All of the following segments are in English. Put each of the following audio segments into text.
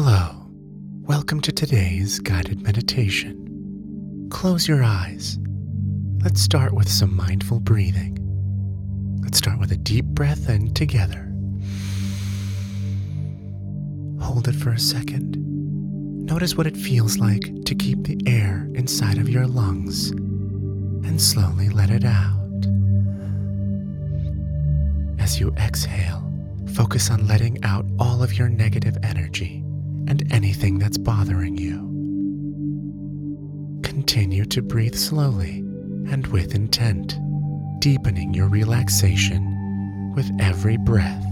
Hello. Welcome to today's guided meditation. Close your eyes. Let's start with some mindful breathing. Let's start with a deep breath in together. Hold it for a second. Notice what it feels like to keep the air inside of your lungs and slowly let it out. As you exhale, focus on letting out all of your negative energy and anything that's bothering you. Continue to breathe slowly and with intent, deepening your relaxation with every breath.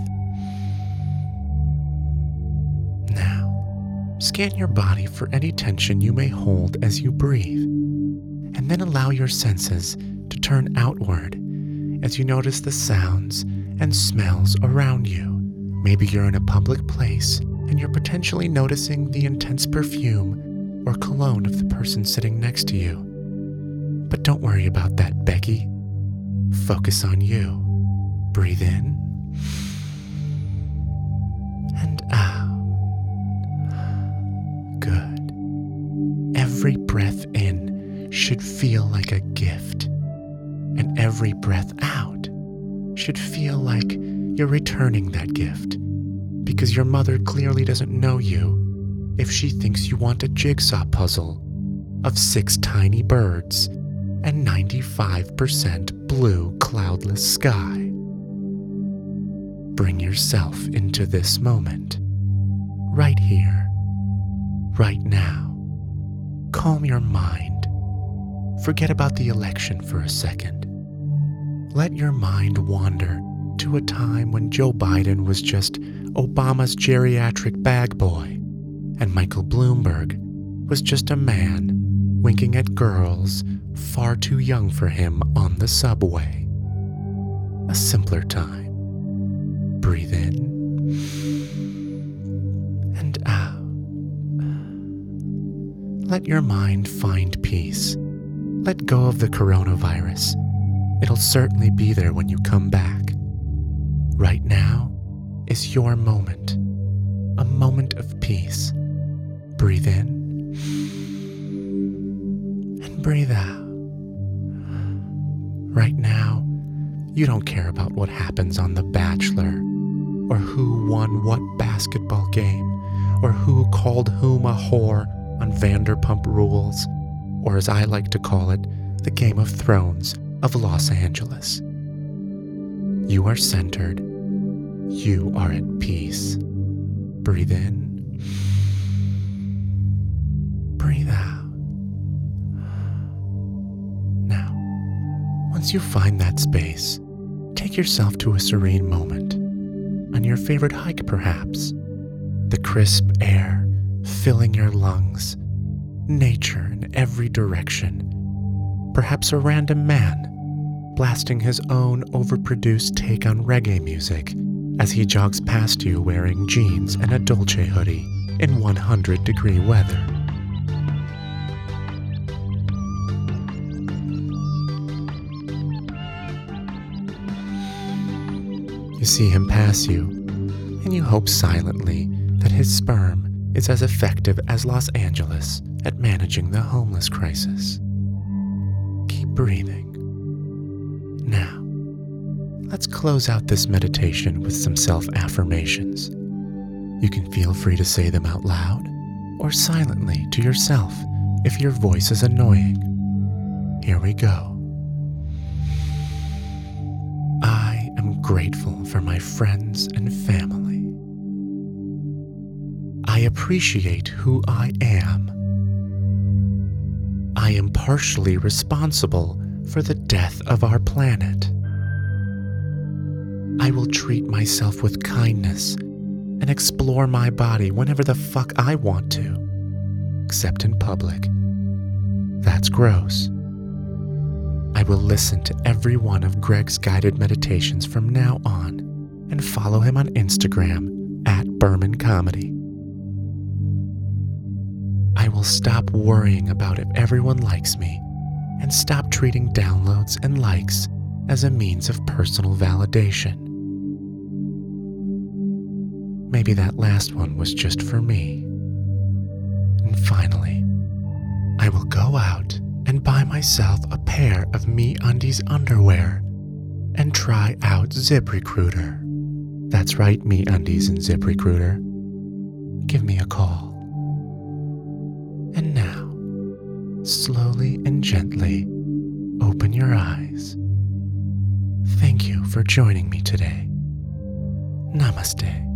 Now, scan your body for any tension you may hold as you breathe, and then allow your senses to turn outward as you notice the sounds and smells around you. Maybe you're in a public place and you're potentially noticing the intense perfume or cologne of the person sitting next to you. But don't worry about that, Becky. Focus on you. Breathe in and out. Good. Every breath in should feel like a gift, and every breath out should feel like you're returning that gift because your mother clearly doesn't know you if she thinks you want a jigsaw puzzle of six tiny birds and 95% blue cloudless sky. Bring yourself into this moment, right here, right now. Calm your mind. Forget about the election for a second. Let your mind wander to a time when Joe Biden was just Obama's geriatric bag boy, and Michael Bloomberg was just a man winking at girls far too young for him on the subway. A simpler time. Breathe in and out. Let your mind find peace. Let go of the coronavirus. It'll certainly be there when you come back. Right now is your moment, a moment of peace. Breathe in and breathe out. Right now, you don't care about what happens on The Bachelor, or who won what basketball game, or who called whom a whore on Vanderpump Rules, or as I like to call it, the Game of Thrones of Los Angeles. You are centered. You are at peace. Breathe in. Breathe out. Now, once you find that space, take yourself to a serene moment. On your favorite hike, perhaps. The crisp air filling your lungs, nature in every direction. Perhaps a random man blasting his own overproduced take on reggae music as he jogs past you wearing jeans and a Dolce hoodie in 100 degree weather. You see him pass you, and you hope silently that his sperm is as effective as Los Angeles at managing the homeless crisis. Keep breathing. Let's close out this meditation with some self affirmations. You can feel free to say them out loud or silently to yourself if your voice is annoying. Here we go. I am grateful for my friends and family. I appreciate who I am. I am partially responsible for the death of our planet. I will treat myself with kindness and explore my body whenever the fuck I want to, except in public. That's gross. I will listen to every one of Greg's guided meditations from now on and follow him on Instagram at Berman Comedy. I will stop worrying about if everyone likes me and stop treating downloads and likes as a means of personal validation. Maybe that last one was just for me. And finally, I will go out and buy myself a pair of Me Undies underwear and try out ZipRecruiter. That's right, Me Undies and ZipRecruiter. Give me a call. And now, slowly and gently, open your eyes. Thank you for joining me today. Namaste.